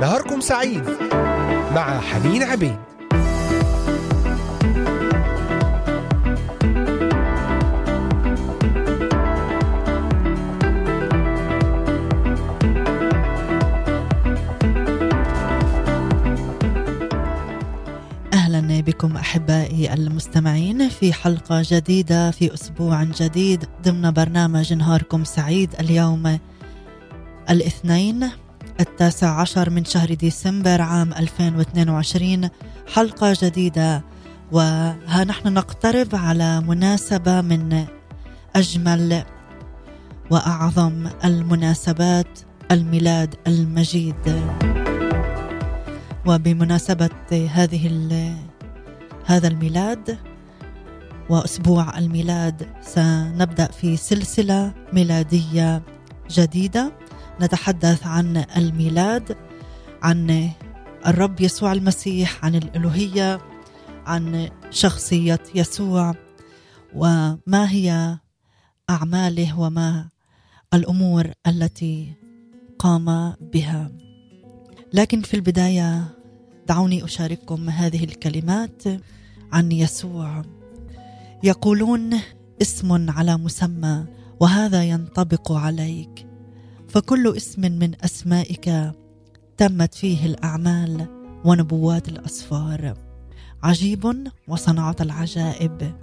نهاركم سعيد مع حنين عبيد. بكم أحبائي المستمعين في حلقة جديدة في أسبوع جديد ضمن برنامج نهاركم سعيد. اليوم الاثنين التاسع عشر من شهر ديسمبر عام 2022 حلقة جديدة. وها نحن نقترب على مناسبة من أجمل وأعظم المناسبات الميلاد المجيد. وبمناسبة هذه هذا الميلاد وأسبوع الميلاد سنبدأ في سلسلة ميلادية جديدة. نتحدث عن الميلاد عن الرب يسوع المسيح عن الالوهيه عن شخصية يسوع وما هي أعماله وما الأمور التي قام بها. لكن في البداية دعوني أشارككم هذه الكلمات عن يسوع. يقولون اسم على مسمى وهذا ينطبق عليك. فكل اسم من أسمائك تمت فيه الأعمال ونبوات الأسفار. عجيب وصنعت العجائب.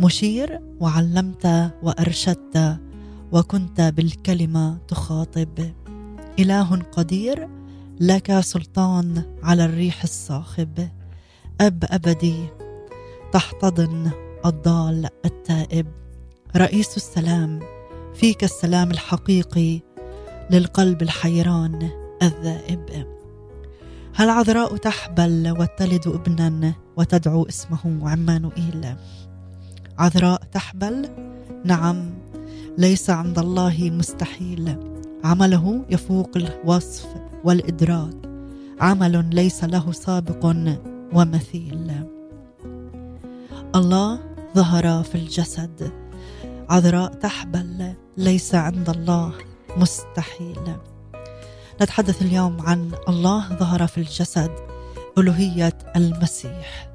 مشير وعلمت وأرشدت وكنت بالكلمة تخاطب. إله قدير لك سلطان على الريح الصاخب. أب أبدي تحتضن الضال التائب. رئيس السلام فيك السلام الحقيقي للقلب الحيران الذائب. هل عذراء تحبل وتلد ابنا وتدعو اسمه عمانوئيل؟ عذراء تحبل؟ نعم ليس عند الله مستحيل. عمله يفوق الوصف والإدراك. عمل ليس له سابق ومثيل. الله ظهر في الجسد. عذراء تحبل ليس عند الله مستحيل. نتحدث اليوم عن الله ظهر في الجسد ألوهية المسيح.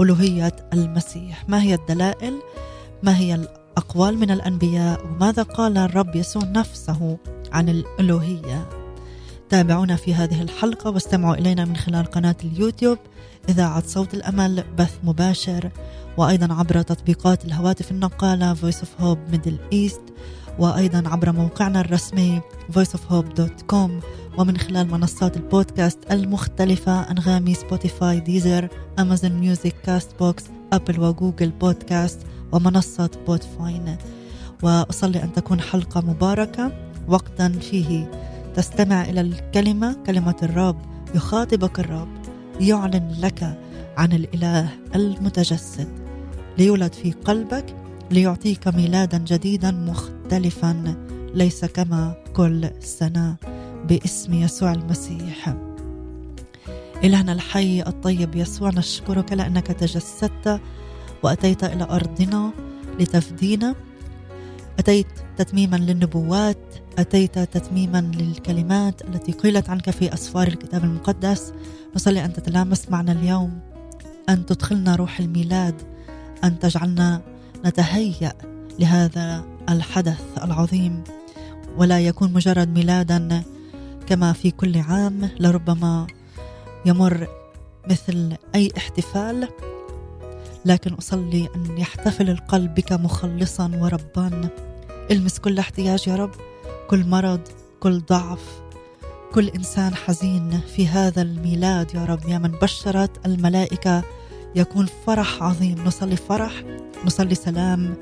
ألوهية المسيح. ما هي الدلائل؟ ما هي الأقوال من الأنبياء؟ وماذا قال الرب يسوع نفسه عن الألوهية؟ تابعونا في هذه الحلقة واستمعوا إلينا من خلال قناة اليوتيوب إذاعة صوت الأمل بث مباشر. وأيضا عبر تطبيقات الهواتف النقالة Voice of Hope Middle East وأيضا عبر موقعنا الرسمي voiceofhope.com ومن خلال منصات البودكاست المختلفة أنغامي Spotify Deezer Amazon Music Castbox Apple و Google Podcast ومنصة Podbean وأصلي أن تكون حلقة مباركة. وقتا فيه. تستمع إلى الكلمة كلمة الرب يخاطبك الرب يعلن لك عن الإله المتجسد. ليولد في قلبك ليعطيك ميلادا جديدا مختلفا. ليس كما كل سنة باسم يسوع المسيح. إلهنا الحي الطيب يسوع نشكرك لأنك تجسدت وأتيت إلى أرضنا لتفدينا. أتيت تتميما للنبوات أتيت تتميما للكلمات التي قيلت عنك في أسفار الكتاب المقدس. نصلي أن تتلامس معنا اليوم أن تدخلنا روح الميلاد. أن تجعلنا نتهيأ لهذا الحدث العظيم. ولا يكون مجرد ميلادا كما في كل عام لربما يمر مثل أي احتفال. لكن أصلي أن يحتفل القلب بك مخلصا وربا. المس كل احتياج يا رب كل مرض كل ضعف كل إنسان حزين في هذا الميلاد يا رب. يا من بشرت الملائكة يكون فرح عظيم. نصلي فرح نصلي سلام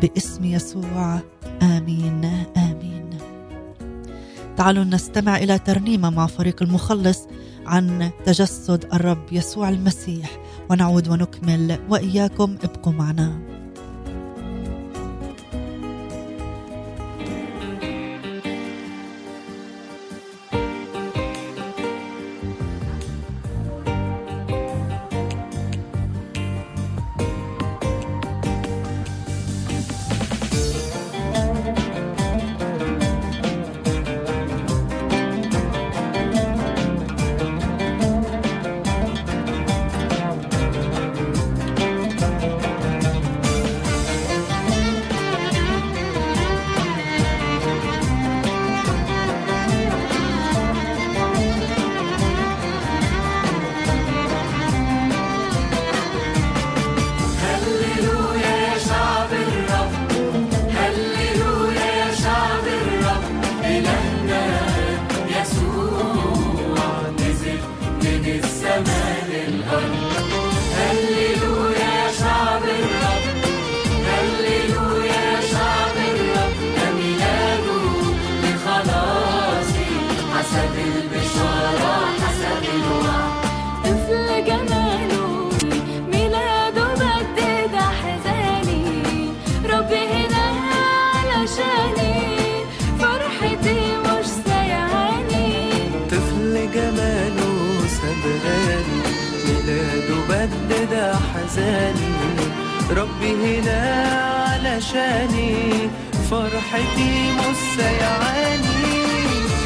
باسم يسوع. آمين آمين. تعالوا نستمع إلى ترنيمة مع فريق المخلص عن تجسد الرب يسوع المسيح. ونعود ونكمل وإياكم ابقوا معنا. ربي هنا علشاني فرحتي مش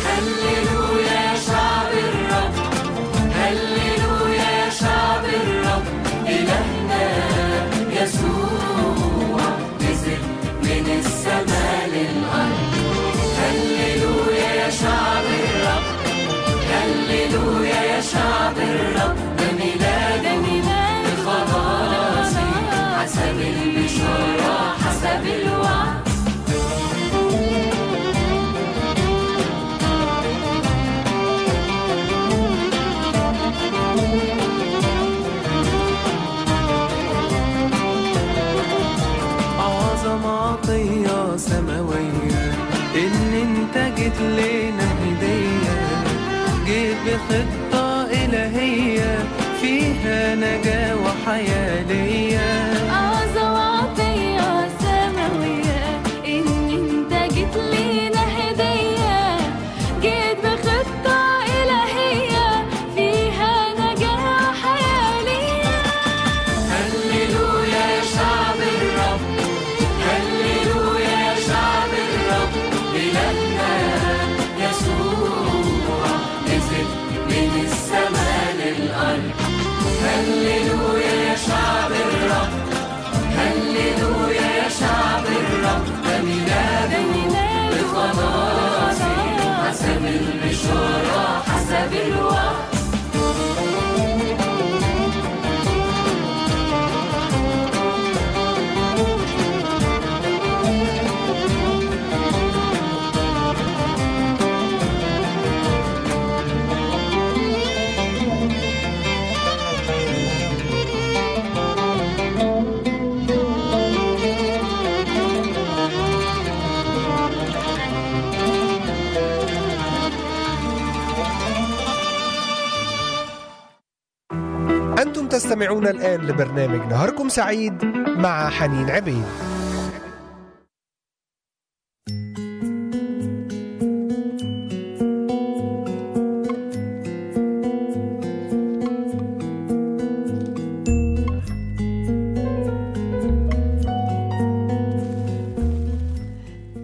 هللويا. جيت لنا هدية. جيت بخطة تستمعون الآن لبرنامج نهاركم سعيد مع حنين عبيد.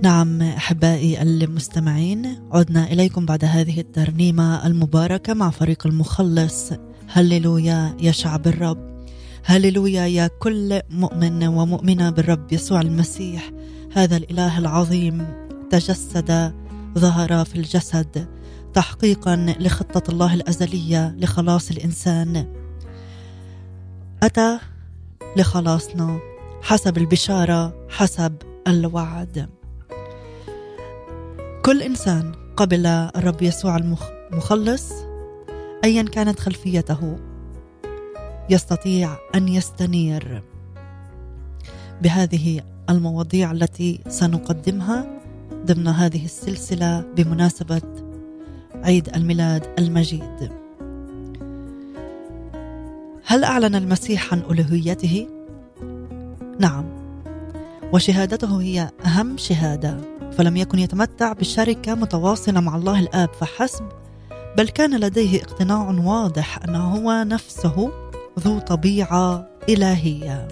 نعم أحبائي المستمعين عدنا إليكم بعد هذه الترنيمة المباركة مع فريق المخلص هللويا يا شعب الرب. هللويا يا كل مؤمن ومؤمنة بالرب يسوع المسيح. هذا الإله العظيم تجسد ظهر في الجسد تحقيقا لخطة الله الأزلية لخلاص الإنسان. أتى لخلاصنا حسب البشارة حسب الوعد. كل إنسان قبل الرب يسوع المخلص ايا كانت خلفيته. يستطيع أن يستنير بهذه المواضيع التي سنقدمها ضمن هذه السلسلة بمناسبة عيد الميلاد المجيد. هل أعلن المسيح عن ألوهيته؟ نعم. وشهادته هي أهم شهادة فلم يكن يتمتع بشركه متواصلة مع الله الآب فحسب بل كان لديه اقتناع واضح انه هو نفسه ذو طبيعة إلهية.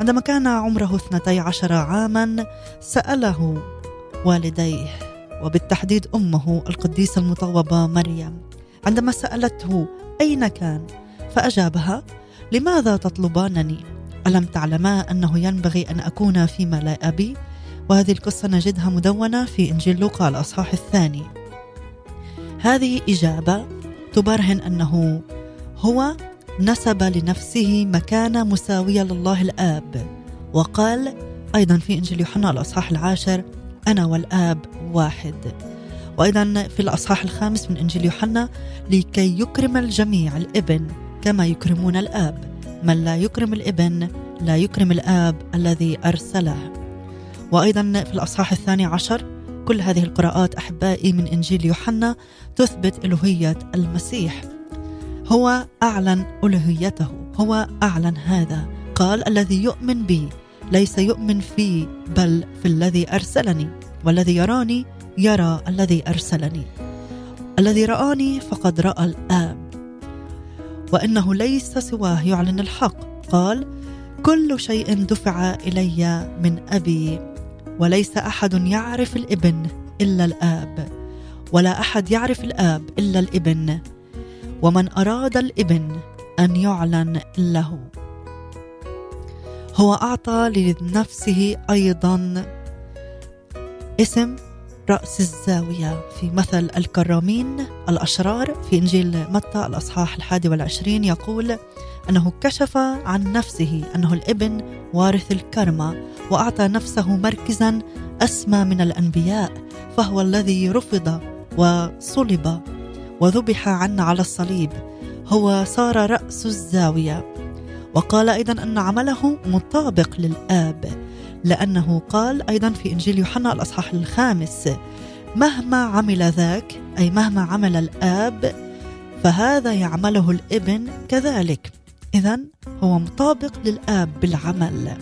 عندما كان عمره اثنتي عشر عاما سأله والديه وبالتحديد أمه القديسة المطوبة مريم عندما سألته أين كان؟ فأجابها لماذا تطلبانني؟ ألم تعلما أنه ينبغي أن أكون فيما لا أبي؟ وهذه القصة نجدها مدونة في إنجيل لوقا الأصحاح الثاني. هذه إجابة تبرهن أنه هو نسب لنفسه مكانة مساوية لله الآب. وقال أيضا في إنجيل يوحنا الأصحاح العاشر أنا والآب واحد. وأيضا في الأصحاح الخامس من إنجيل يوحنا لكي يكرم الجميع الإبن كما يكرمون الآب. من لا يكرم الإبن لا يكرم الآب الذي أرسله. وأيضا في الأصحاح الثاني عشر كل هذه القراءات أحبائي من إنجيل يوحنا تثبت ألوهية المسيح. هو أعلن ألوهيته هو أعلن هذا. قال الذي يؤمن بي ليس يؤمن في بل في الذي أرسلني والذي يراني يرى الذي أرسلني. الذي رآني فقد رأى الآب. وإنه ليس سواه يعلن الحق. قال كل شيء دفع إلي من أبي. وليس أحد يعرف الإبن إلا الآب. ولا أحد يعرف الآب إلا الإبن. ومن أراد الإبن أن يعلن له. هو أعطى لنفسه أيضا اسم رأس الزاوية في مثل الكرامين الأشرار في إنجيل متى الأصحاح الحادي والعشرين يقول أنه كشف عن نفسه أنه الإبن وارث الكرمة وأعطى نفسه مركزا أسمى من الأنبياء فهو الذي رفض وصلب وذبح عنا على الصليب هو صار رأس الزاوية. وقال أيضا أن عمله مطابق للآب لأنه قال أيضا في إنجيل يوحنا الأصحاح الخامس مهما عمل ذاك أي مهما عمل الآب فهذا يعمله الإبن كذلك. اذا هو مطابق للآب بالعمل.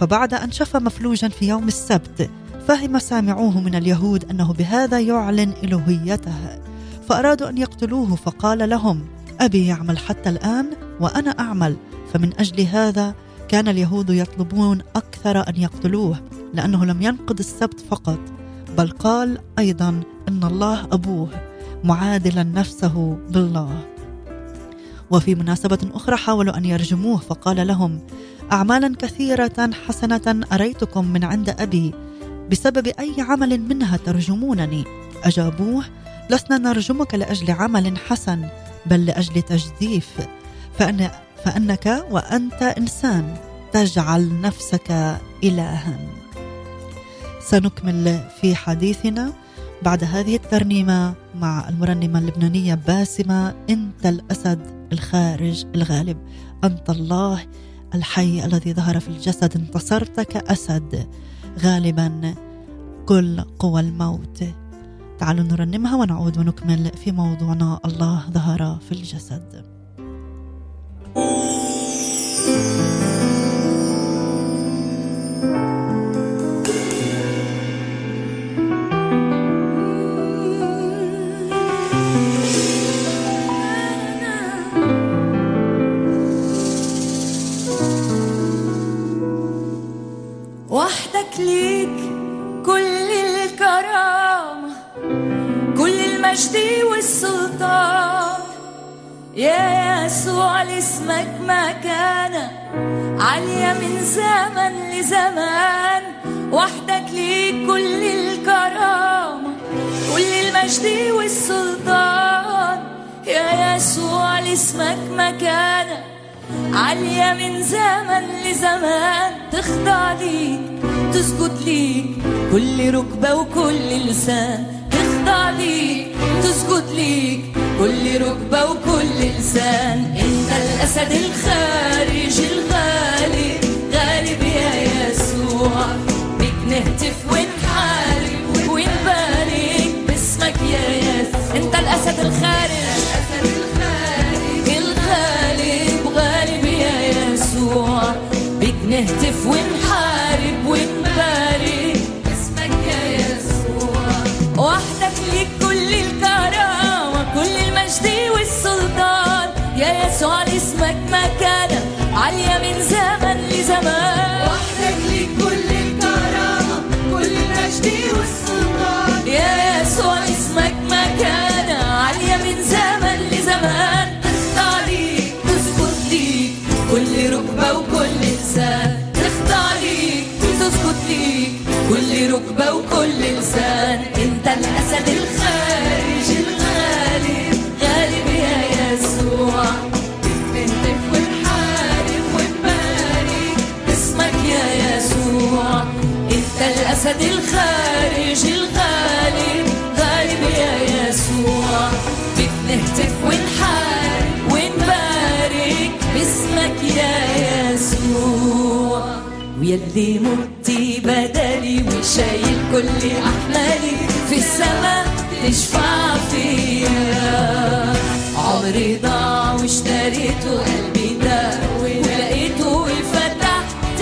فبعد أن شفى مفلوجا في يوم السبت فهم سامعوه من اليهود أنه بهذا يعلن الوهيته فأرادوا أن يقتلوه فقال لهم أبي يعمل حتى الآن وأنا أعمل. فمن أجل هذا كان اليهود يطلبون أكثر أن يقتلوه لأنه لم ينقض السبت فقط بل قال أيضا إن الله أبوه معادلا نفسه بالله. وفي مناسبة أخرى حاولوا أن يرجموه فقال لهم اعمالا كثيرة حسنة أريتكم من عند أبي. بسبب أي عمل منها ترجمونني؟ أجابوه لسنا نرجمك لأجل عمل حسن بل لأجل تجديف فأن فأنك وأنت إنسان تجعل نفسك الها. سنكمل في حديثنا بعد هذه الترنيمة مع المرنمة اللبنانية باسمة إنت الأسد. الخارج الغالب. أنت الله الحي الذي ظهر في الجسد. انتصرت كاسد غالبا كل قوى الموت. تعالوا نرنمها ونعود ونكمل في موضوعنا. الله ظهر في الجسد. ليك كل الكرامة كل المجد والسلطان. يا يسوع لاسمك مكانة عالية من زمن لزمان. وحدك ليك كل الكرامة كل المجد والسلطان. يا يسوع لاسمك مكانة عالية من زمن لزمان تخضع ليك تسجد ليك كل ركبة وكل لسان تخضع ليك تسجد ليك كل ركبة وكل لسان. انت الأسد الخارج الغالي غالب يا يسوع. بك نهتف ونحارب ونبارك باسمك يا يسوع انت الأسد الخارج نهتف ونحارب ونبارك. اسمك يا يسوع وحدك ليك كل الكرامة كل المجد والسلطان. يا يسوع لاسمك مكانة عالية من زمن ليك كل ركبة وكل لسان انت الأسد الخارج ويلي متي بدلي وشايل كل احمالي في السماء تشفع فيا عمري ضاع واشتريته قلبي ده ولقيته وفتحت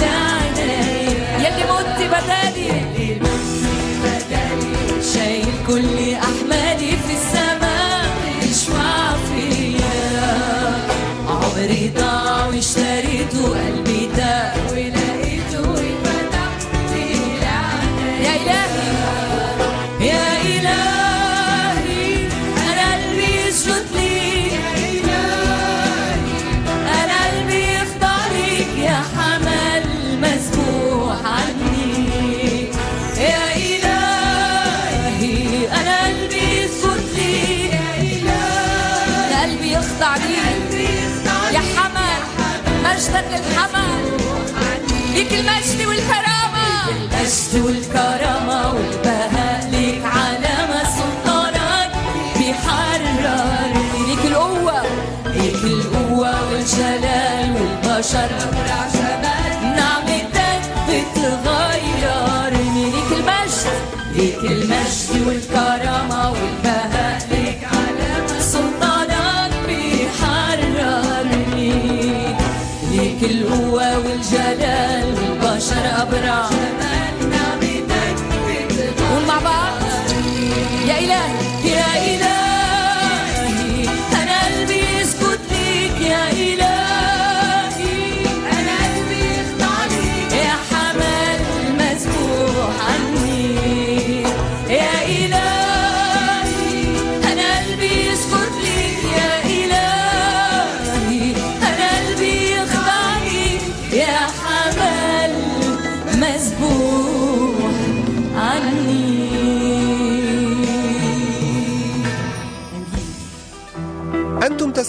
لعيني يلي متي بدلي يلي متي بدلي شايل كل احمالي في السماء تشفع فيا عمري ضاع الحمل ليك المجد والكرامة. المجد والكرامة والبهاء ليك علامة سلطانك. بيحررني ليك القوة. ليك القوة والجلال والبشر. أبرع جمال نعمتك بتغيرني ليك المجد. ليك المجد والكرامة والبهاء القوة والجلال والبشر أبرع.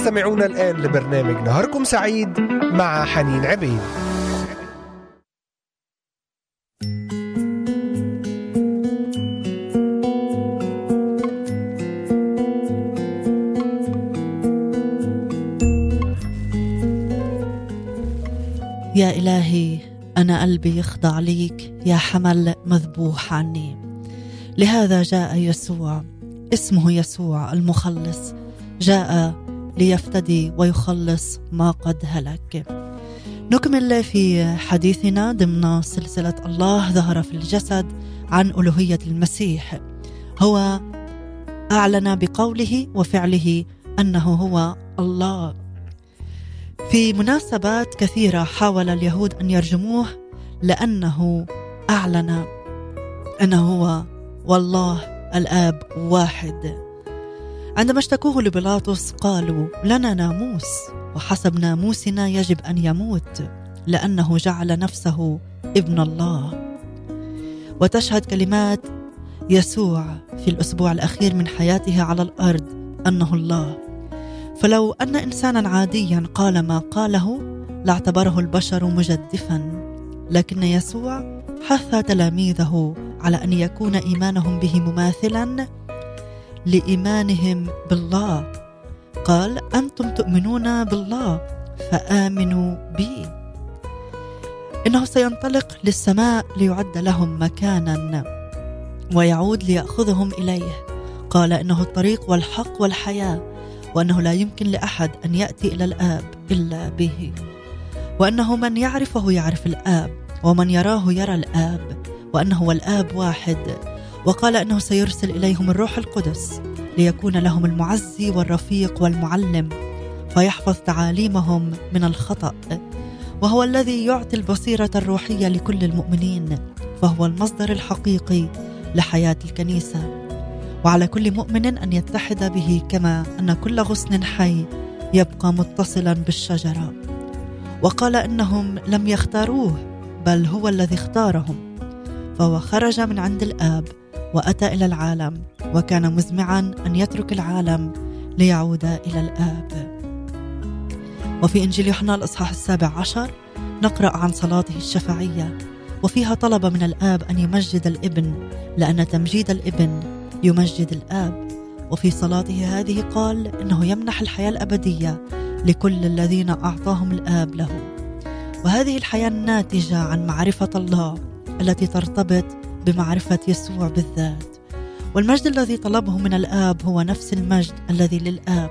تستمعون الآن لبرنامج نهاركم سعيد مع حنين عبيد. يا إلهي أنا قلبي يخضع ليك يا حمل مذبوح عني. لهذا جاء يسوع اسمه يسوع المخلص. جاء ليفتدي ويخلص ما قد هلك. نكمل في حديثنا ضمن سلسلة الله ظهر في الجسد عن ألوهية المسيح. هو أعلن بقوله وفعله أنه هو الله. في مناسبات كثيرة حاول اليهود أن يرجموه لأنه أعلن أنه هو والله الآب واحد. عندما اشتكوه لبيلاطس قالوا لنا ناموس وحسب ناموسنا يجب أن يموت لأنه جعل نفسه ابن الله. وتشهد كلمات يسوع في الأسبوع الأخير من حياته على الأرض أنه الله. فلو أن إنسانا عاديا قال ما قاله لاعتبره البشر مجدفا. لكن يسوع حث تلاميذه على أن يكون إيمانهم به مماثلا لإيمانهم بالله. قال أنتم تؤمنون بالله فآمنوا بي. إنه سينطلق للسماء ليعد لهم مكانا ويعود ليأخذهم إليه. قال إنه الطريق والحق والحياة وأنه لا يمكن لأحد أن يأتي إلى الآب إلا به. وأنه من يعرفه يعرف الآب ومن يراه يرى الآب وأنه والاب واحد. وقال أنه سيرسل إليهم الروح القدس ليكون لهم المعزي والرفيق والمعلم فيحفظ تعاليمهم من الخطأ. وهو الذي يعطي البصيرة الروحية لكل المؤمنين فهو المصدر الحقيقي لحياة الكنيسة. وعلى كل مؤمن أن يتحد به كما أن كل غصن حي يبقى متصلا بالشجرة. وقال إنهم لم يختاروه بل هو الذي اختارهم. فهو خرج من عند الآب وأتى إلى العالم وكان مزمعا أن يترك العالم ليعود إلى الآب. وفي إنجيل يوحنا الإصحاح السابع عشر نقرأ عن صلاته الشفعية وفيها طلب من الآب أن يمجد الإبن لأن تمجيد الإبن يمجد الآب. وفي صلاته هذه قال إنه يمنح الحياة الأبدية لكل الذين أعطاهم الآب له. وهذه الحياة الناتجة عن معرفة الله التي ترتبط بمعرفة يسوع بالذات. والمجد الذي طلبه من الآب هو نفس المجد الذي للآب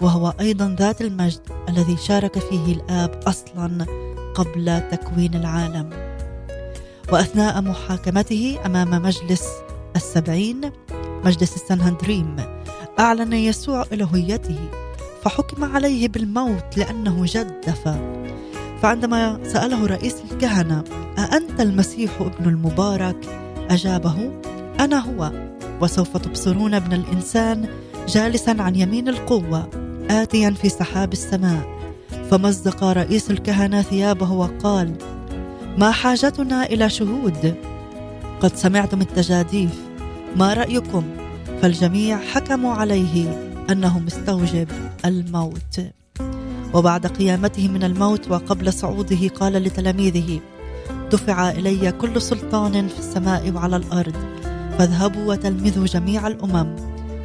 وهو أيضا ذات المجد الذي شارك فيه الآب أصلا قبل تكوين العالم. وأثناء محاكمته أمام مجلس السبعين مجلس السنهندريم أعلن يسوع ألوهيته فحكم عليه بالموت لأنه جدف. فعندما سأله رئيس الكهنة أأنت المسيح ابن المبارك؟ أجابه أنا هو وسوف تبصرون ابن الإنسان جالسا عن يمين القوة آتيا في سحاب السماء. فمزق رئيس الكهنة ثيابه وقال ما حاجتنا إلى شهود؟ قد سمعتم التجاديف ما رأيكم؟ فالجميع حكموا عليه أنه مستوجب الموت. وبعد قيامته من الموت وقبل صعوده قال لتلاميذه دفع إلي كل سلطان في السماء وعلى الأرض فاذهبوا وتلمذوا جميع الأمم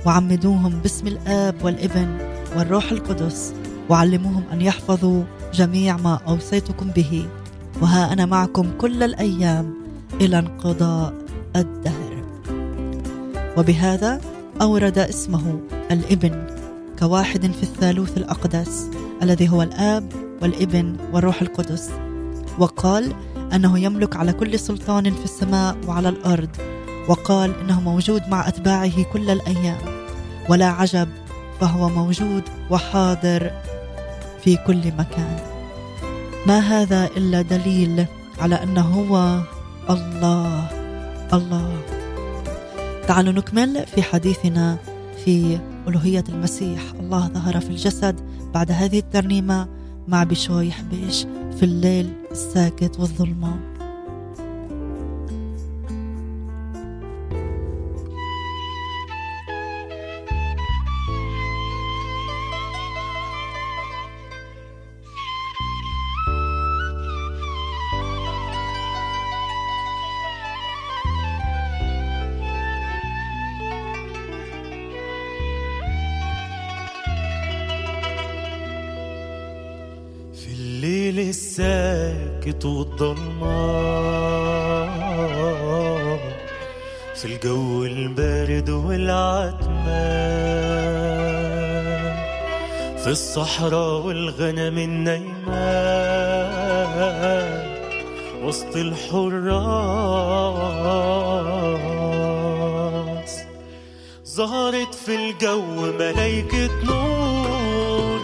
وعمدوهم باسم الآب والابن والروح القدس وعلموهم أن يحفظوا جميع ما أوصيتكم به وها أنا معكم كل الأيام إلى انقضاء الدهر. وبهذا أورد اسمه الإبن. كواحد في الثالوث الأقدس الذي هو الآب والابن والروح القدس. وقال أنه يملك على كل سلطان في السماء وعلى الأرض وقال إنه موجود مع أتباعه كل الأيام. ولا عجب فهو موجود وحاضر في كل مكان. ما هذا إلا دليل على أنه هو الله الله. تعالوا نكمل في حديثنا في ألوهية المسيح. الله ظهر في الجسد بعد هذه الترنيمة مع بشوي حبيش في الليل الساكت والظلمة. الصحراء والغنم النايمة وسط الحراس. ظهرت في الجو ملايكة نور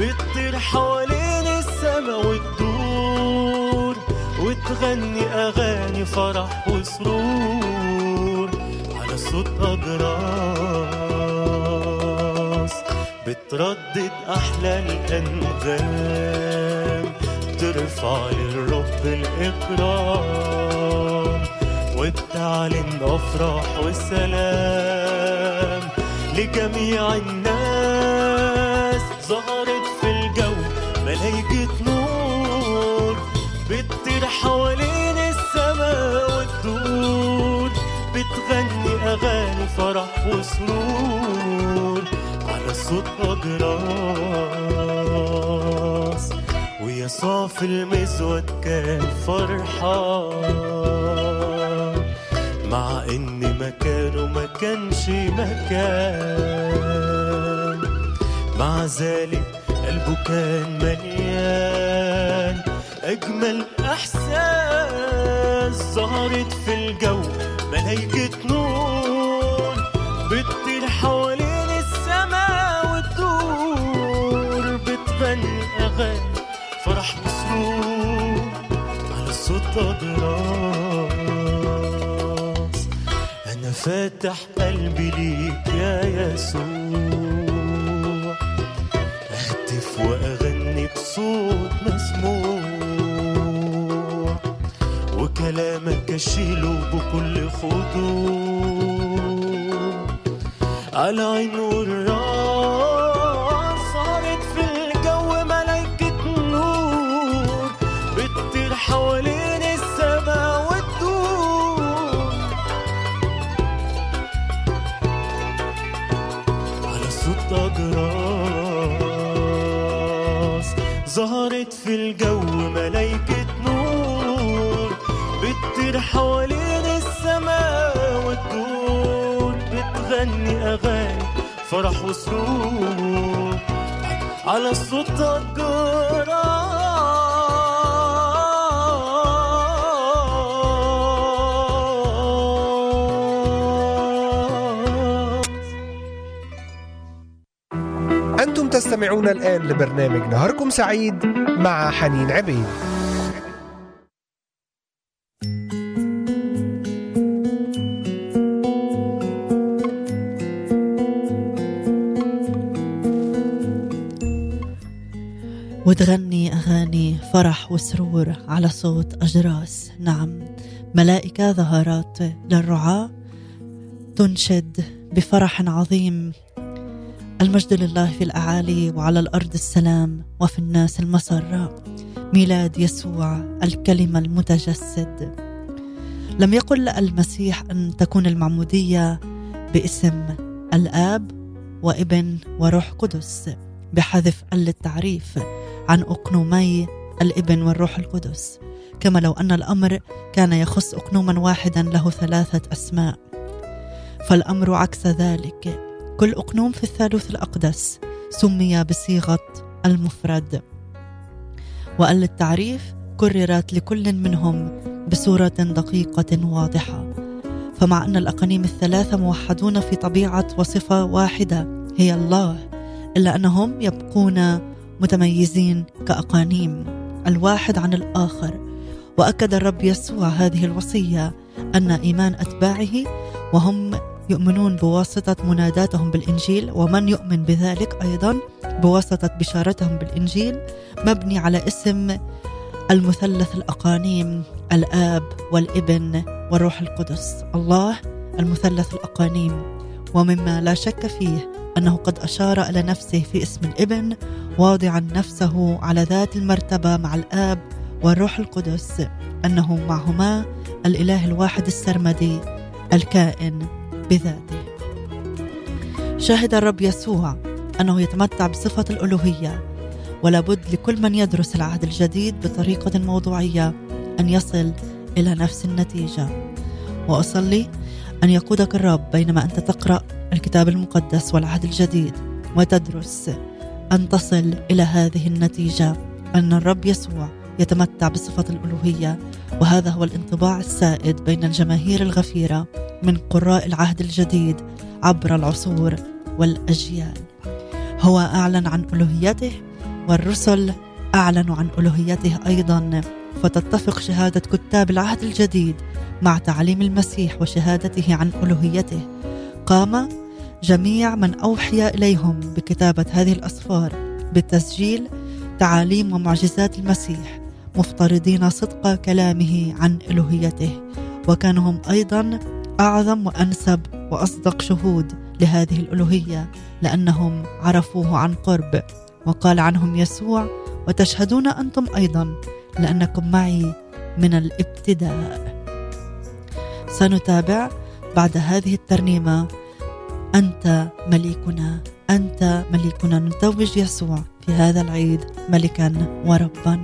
بتطير حوالين السما وتدور وتغني أغاني فرح وسرور. بتردد أحلى الأنغام ترفع للرب الإكرام وبتعلن أفراح وسلام لجميع الناس. ظهرت في الجو ملايكة نور بتطير حوالين السماء وتدور بتغني أغاني فرح وسرور. صوت أجراس ويسوع في المزود كان فرحان. مع ان مكانه ما كانش مكان مع ذلك قلبه كان مليان اجمل احساس ظهرت في الجو ملايكة اغاني فرح وسرور على صوت أضراس أنا فاتح قلبي ليك يا يسوع. أهتف وأغني بصوت مسموع. وكلامك أشيله بكل خضوع. على عين والراس حوالين السماء وتدور بتغني أغاني فرح وسرور على صوت الجراس أنتم تستمعون الآن لبرنامج نهاركم سعيد مع حنين عبيد. وتغني أغاني فرح وسرور على صوت أجراس. نعم ملائكة ظهرت للرعاة تنشد بفرح عظيم. المجد لله في الأعالي وعلى الأرض السلام وفي الناس المسر. ميلاد يسوع الكلمة المتجسد. لم يقل المسيح أن تكون المعمودية باسم الآب وابن وروح قدس بحذف ال التعريف. عن أقنومي الإبن والروح القدس. كما لو أن الأمر كان يخص أقنوما واحدا له ثلاثة أسماء. فالأمر عكس ذلك. كل أقنوم في الثالوث الأقدس سمي بصيغة المفرد. وأل التعريف كررت لكل منهم بصورة دقيقة واضحة. فمع أن الأقانيم الثلاثة موحدون في طبيعة وصفة واحدة هي الله إلا أنهم يبقون متميزين كأقانيم الواحد عن الآخر. وأكد الرب يسوع هذه الوصية أن إيمان أتباعه وهم يؤمنون بواسطة مناداتهم بالإنجيل ومن يؤمن بذلك أيضا بواسطة بشارتهم بالإنجيل مبني على اسم المثلث الأقانيم الآب والإبن والروح القدس. الله المثلث الأقانيم. ومما لا شك فيه أنه قد أشار إلى نفسه في اسم الإبن واضعا نفسه على ذات المرتبة مع الآب والروح القدس أنه معهما الإله الواحد السرمدي الكائن بذاته. شهد الرب يسوع أنه يتمتع بصفة الألوهية ولا بد لكل من يدرس العهد الجديد بطريقة موضوعية أن يصل إلى نفس النتيجة. وأصلي أن يقودك الرب بينما أنت تقرأ الكتاب المقدس والعهد الجديد وتدرس. أن تصل إلى هذه النتيجة أن الرب يسوع يتمتع بصفة الألوهية. وهذا هو الانطباع السائد بين الجماهير الغفيرة من قراء العهد الجديد عبر العصور والأجيال. هو أعلن عن ألوهيته والرسل أعلنوا عن ألوهيته أيضا. فتتفق شهادة كتاب العهد الجديد مع تعليم المسيح وشهادته عن ألوهيته. قام جميع من أوحي إليهم بكتابة هذه الأسفار بالتسجيل تعاليم ومعجزات المسيح مفترضين صدق كلامه عن ألوهيته وكانوا هم أيضا أعظم وأنسب وأصدق شهود لهذه الألوهية لأنهم عرفوه عن قرب. وقال عنهم يسوع وتشهدون أنتم أيضا لأنكم معي من الابتداء. سنتابع بعد هذه الترنيمة أنت مليكنا أنت مليكنا. نتوج يسوع في هذا العيد ملكا وربا.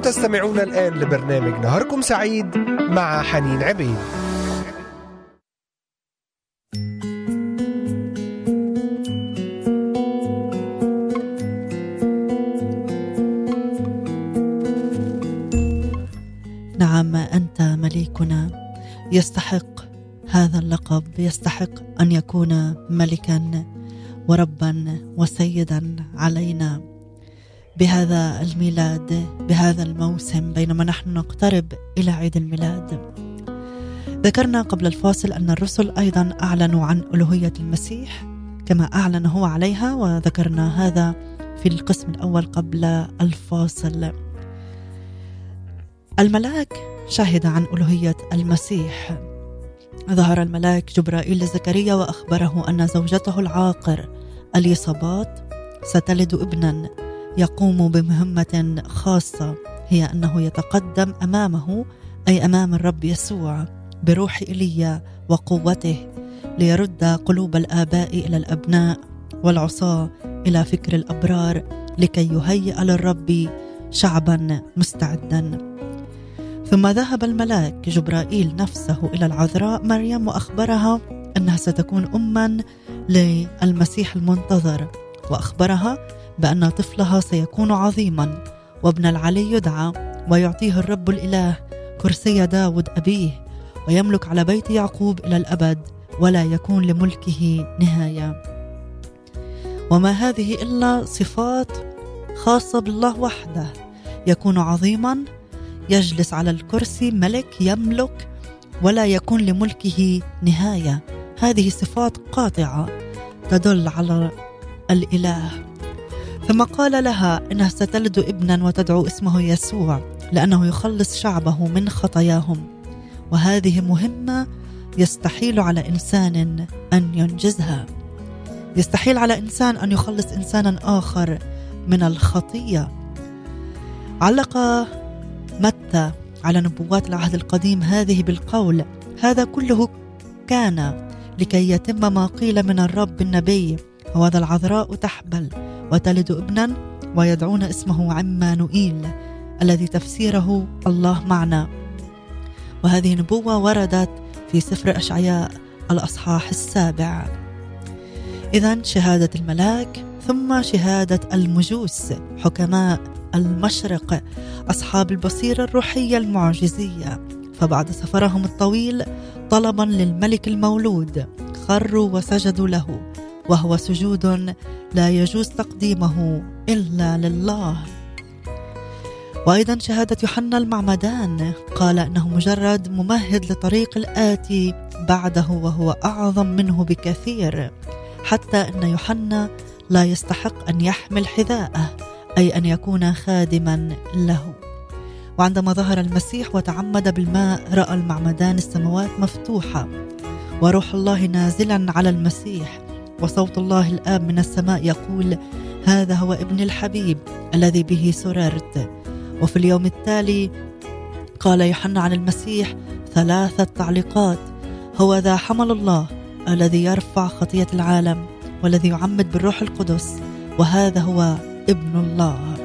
تستمعون الآن لبرنامج نهاركم سعيد مع حنين عبيد. نعم أنت مليكنا. يستحق هذا اللقب. يستحق أن يكون ملكا وربا وسيدا علينا. بهذا الميلاد بهذا الموسم بينما نحن نقترب إلى عيد الميلاد. ذكرنا قبل الفاصل أن الرسل أيضا أعلنوا عن ألوهية المسيح كما أعلن هو عليها وذكرنا هذا في القسم الأول قبل الفاصل. الملاك شهد عن ألوهية المسيح. ظهر الملاك جبرائيل لزكريا وأخبره أن زوجته العاقر اليصابات ستلد ابنا. يقوم بمهمة خاصة هي أنه يتقدم أمامه أي أمام الرب يسوع بروح إيليا وقوته ليرد قلوب الآباء إلى الأبناء والعصاة إلى فكر الأبرار لكي يهيئ للرب شعبا مستعدا. ثم ذهب الملاك جبرائيل نفسه إلى العذراء مريم وأخبرها أنها ستكون اما للمسيح المنتظر وأخبرها بأن طفلها سيكون عظيما وابن العلي يدعى ويعطيه الرب الإله كرسي داود أبيه ويملك على بيت يعقوب إلى الأبد ولا يكون لملكه نهاية. وما هذه إلا صفات خاصة بالله وحده يكون عظيما يجلس على الكرسي ملك يملك ولا يكون لملكه نهاية. هذه صفات قاطعة تدل على الإله. ثم قال لها إنها ستلد ابنا وتدعو اسمه يسوع لأنه يخلص شعبه من خطاياهم. وهذه مهمة يستحيل على إنسان أن ينجزها. يستحيل على إنسان أن يخلص إنسانا آخر من الخطية. علق متى على نبوات العهد القديم هذه بالقول هذا كله كان لكي يتم ما قيل من الرب النبي وهذا العذراء تحبل. وتلد ابنا ويدعون اسمه عمانوئيل الذي تفسيره الله معنا. وهذه نبوة وردت في سفر أشعياء الأصحاح السابع. إذا شهادة الملاك ثم شهادة المجوس حكماء المشرق أصحاب البصيرة الروحية المعجزية. فبعد سفرهم الطويل طلبا للملك المولود خروا وسجدوا له. وهو سجود لا يجوز تقديمه إلا لله. وأيضا شهادة يوحنا المعمدان قال إنه مجرد ممهد لطريق الاتي بعده وهو أعظم منه بكثير حتى إن يوحنا لا يستحق أن يحمل حذاءه أي أن يكون خادما له. وعندما ظهر المسيح وتعمد بالماء رأى المعمدان السماوات مفتوحة وروح الله نازلا على المسيح. وصوت الله الاب من السماء يقول هذا هو ابن الحبيب الذي به سررت. وفي اليوم التالي قال يوحنا عن المسيح ثلاثة تعليقات. هو ذا حمل الله الذي يرفع خطية العالم والذي يعمد بالروح القدس وهذا هو ابن الله.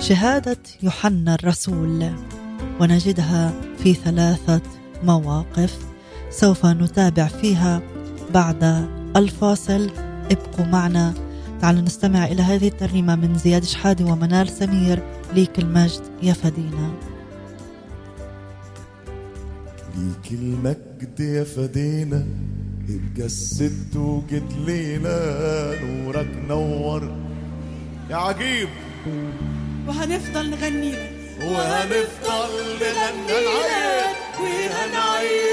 شهادة يوحنا الرسول. ونجدها في ثلاثة مواقف سوف نتابع فيها بعد الفاصل. ابقوا معنا. تعالوا نستمع إلى هذه الترنيمة من زياد شحادي ومنال سمير ليك المجد يا فدينا. ليك المجد يا فدينا اتجسدت وجيت لينا نورك نور. يا عجيب وهنفضل نغني. لك وهنفضل نغني لك وهنعيد.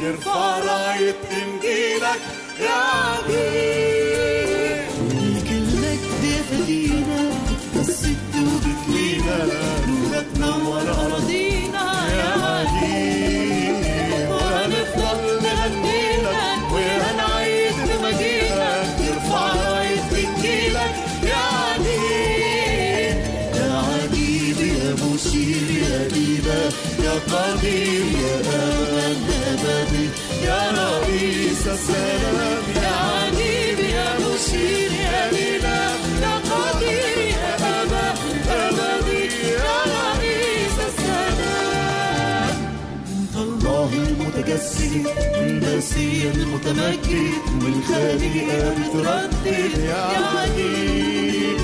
بمجيئك نرفع راية انجيلك يا عجيب بتجسد والمسيح المتمجد والخليقة بتردد يا عجيب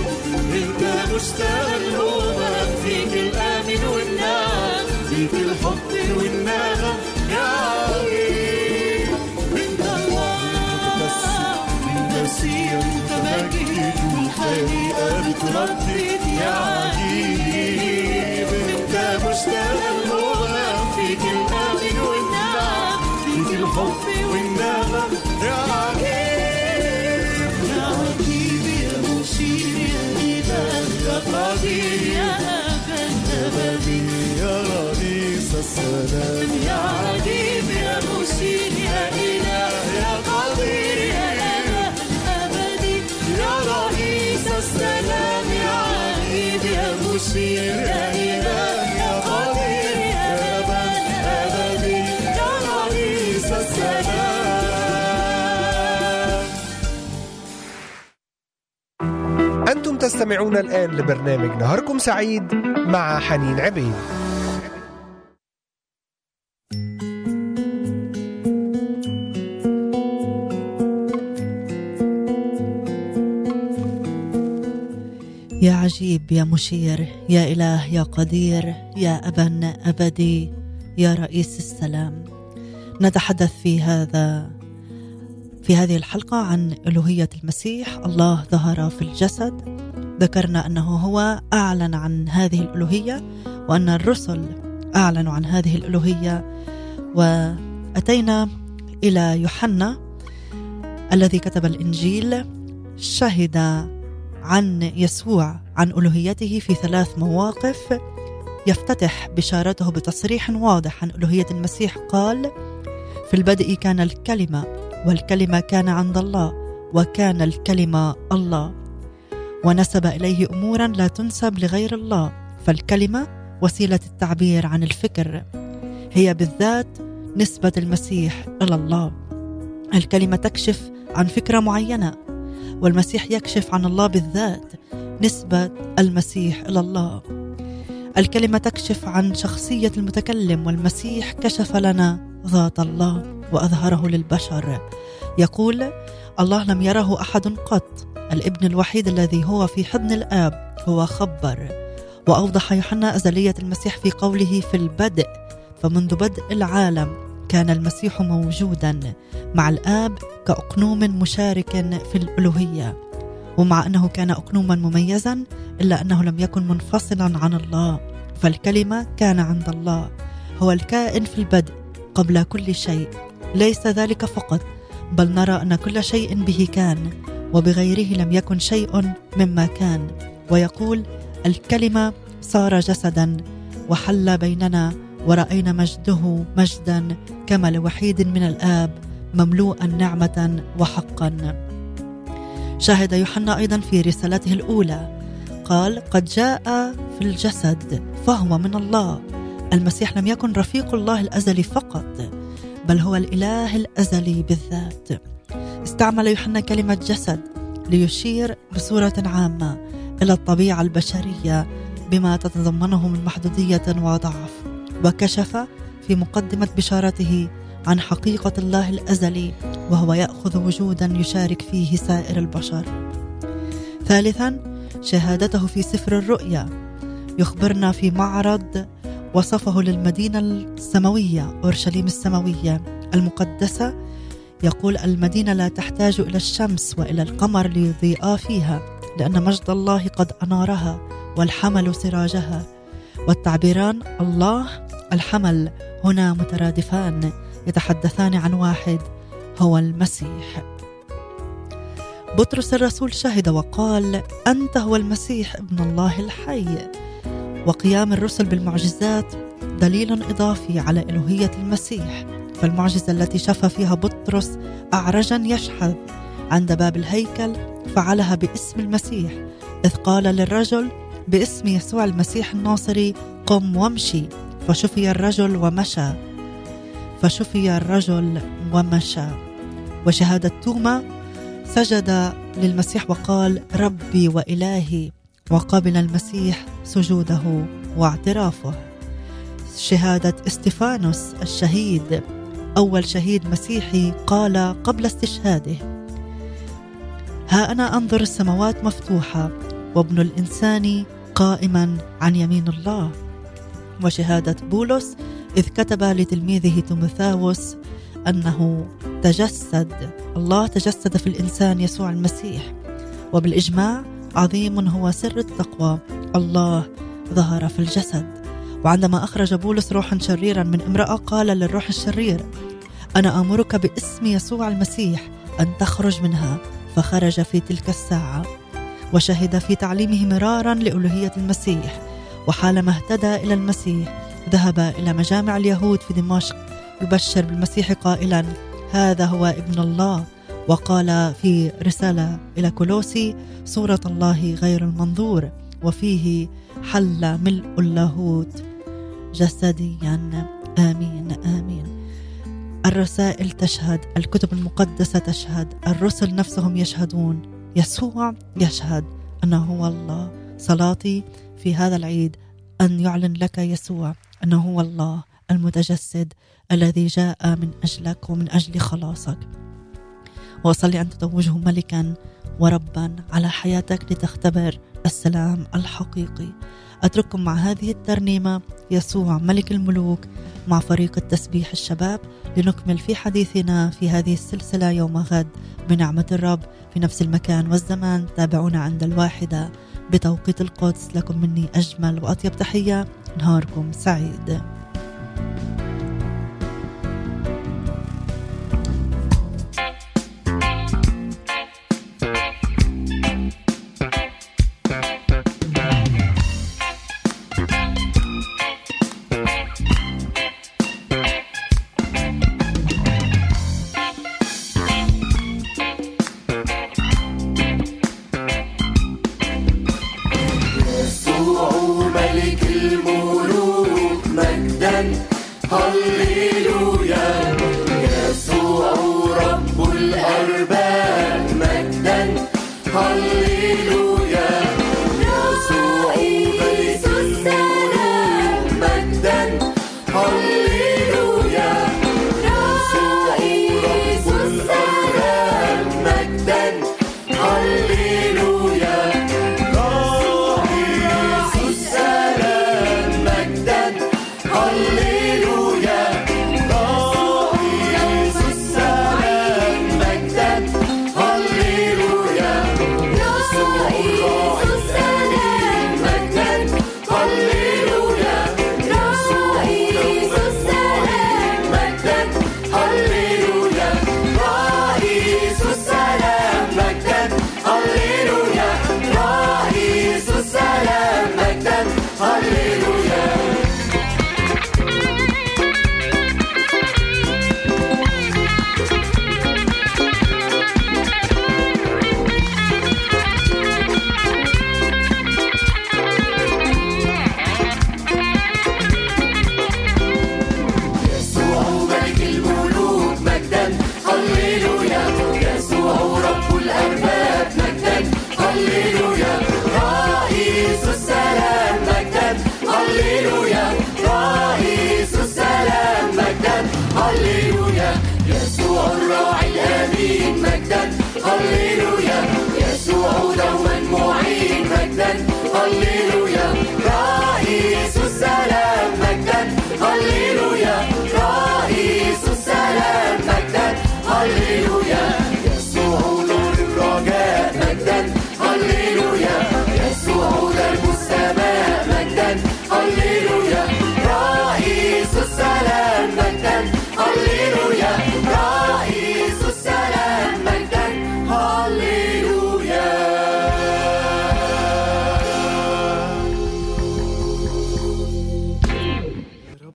إنت مشتاق الأمم فيك الآمن والنعم فيك الحب والنغم يا عجيب إنت الله. والمسيح المتمجد والخليقة بتردد يا عجيب إنت مشتاق فيك الحب والنغم يا عجيب يا مشير يا إله يا قدير يا أبد أبدي يا رئيس السلام. يا عجيب يا مشير. تستمعون الآن لبرنامج نهاركم سعيد مع حنين عبيد. يا عجيب يا مشير يا إله يا قدير يا أبا أبدي يا رئيس السلام. نتحدث في هذا في هذه الحلقة عن ألوهية المسيح الله ظهر في الجسد. ذكرنا أنه هو أعلن عن هذه الألوهية وأن الرسل أعلنوا عن هذه الألوهية وأتينا إلى يوحنا الذي كتب الإنجيل شهد عن يسوع عن ألوهيته في ثلاث مواقف يفتتح بشارته بتصريح واضح عن ألوهية المسيح قال في البدء كان الكلمة والكلمة كان عند الله وكان الكلمة الله. ونسب إليه أمورا لا تنسب لغير الله فالكلمة وسيلة التعبير عن الفكر هي بالذات نسبة المسيح إلى الله. الكلمة تكشف عن فكرة معينة والمسيح يكشف عن الله بالذات نسبة المسيح إلى الله. الكلمة تكشف عن شخصية المتكلم والمسيح كشف لنا ذات الله وأظهره للبشر. يقول الله لم يره أحد قط الابن الوحيد الذي هو في حضن الآب هو خبر. وأوضح يوحنا أزلية المسيح في قوله في البدء فمنذ بدء العالم كان المسيح موجودا مع الآب كأقنوم مشارك في الألوهية. ومع أنه كان أقنوما مميزا إلا أنه لم يكن منفصلا عن الله. فالكلمة كان عند الله هو الكائن في البدء قبل كل شيء. ليس ذلك فقط بل نرى أن كل شيء به كان. وبغيره لم يكن شيء مما كان. ويقول الكلمة صار جسدا وحل بيننا ورأينا مجده مجدا كما لوحيد من الآب مملوءا نعمة وحقا. شاهد يوحنا أيضا في رسالته الأولى. قال قد جاء في الجسد فهو من الله. المسيح لم يكن رفيق الله الأزلي فقط بل هو الإله الأزلي بالذات. استعمل يوحنا كلمة جسد ليشير بصورة عامة إلى الطبيعة البشرية بما تتضمنه من محدودية وضعف وكشف في مقدمة بشارته عن حقيقة الله الأزلي وهو يأخذ وجودا يشارك فيه سائر البشر. ثالثا شهادته في سفر الرؤيا يخبرنا في معرض وصفه للمدينة السماوية أورشليم السماوية المقدسة يقول المدينة لا تحتاج إلى الشمس وإلى القمر ليضيئا فيها لأن مجد الله قد أنارها والحمل سراجها. والتعبيران الله الحمل هنا مترادفان يتحدثان عن واحد هو المسيح. بطرس الرسول شهد وقال أنت هو المسيح ابن الله الحي. وقيام الرسل بالمعجزات دليل إضافي على الوهيه المسيح. فالمعجزة التي شفى فيها بطرس اعرجا يشحذ. عند باب الهيكل فعلها باسم المسيح إذ قال للرجل باسم يسوع المسيح الناصري قم وامشي فشفي الرجل ومشى. فشفي الرجل ومشى. وشهادة توما سجد للمسيح وقال ربي وإلهي وقبل المسيح سجوده واعترافه. شهادة استفانوس الشهيد. أول شهيد مسيحي قال قبل استشهاده ها أنا أنظر السماوات مفتوحة وابن الإنسان قائما عن يمين الله. وشهادة بولس إذ كتب لتلميذه تيموثاوس أنه تجسد الله تجسد في الإنسان يسوع المسيح. وبالإجماع عظيم هو سر التقوى الله ظهر في الجسد. وعندما أخرج بولس روحا شريرا من امرأة قال للروح الشرير أنا آمرك باسم يسوع المسيح أن تخرج منها. فخرج في تلك الساعة وشهد في تعليمه مرارا لألوهية المسيح. وحالما اهتدى إلى المسيح ذهب إلى مجامع اليهود في دمشق يبشر بالمسيح قائلا هذا هو ابن الله وقال في رسالة إلى كولوسي صورة الله غير المنظور وفيه حل ملء اللاهوت جسديا. آمين آمين. الرسائل تشهد الكتب المقدسة تشهد الرسل نفسهم يشهدون يسوع يشهد أنه هو الله. صلاتي في هذا العيد أن يعلن لك يسوع أنه هو الله المتجسد الذي جاء من أجلك ومن أجل خلاصك. وأصلي أن تتوجه ملكا وربا على حياتك لتختبر السلام الحقيقي. أترككم مع هذه الترنيمة يسوع ملك الملوك مع فريق التسبيح الشباب لنكمل في حديثنا في هذه السلسلة يوم غد بنعمة الرب في نفس المكان والزمان. تابعونا عند الواحدة بتوقيت القدس لكم مني أجمل وأطيب تحية نهاركم سعيد.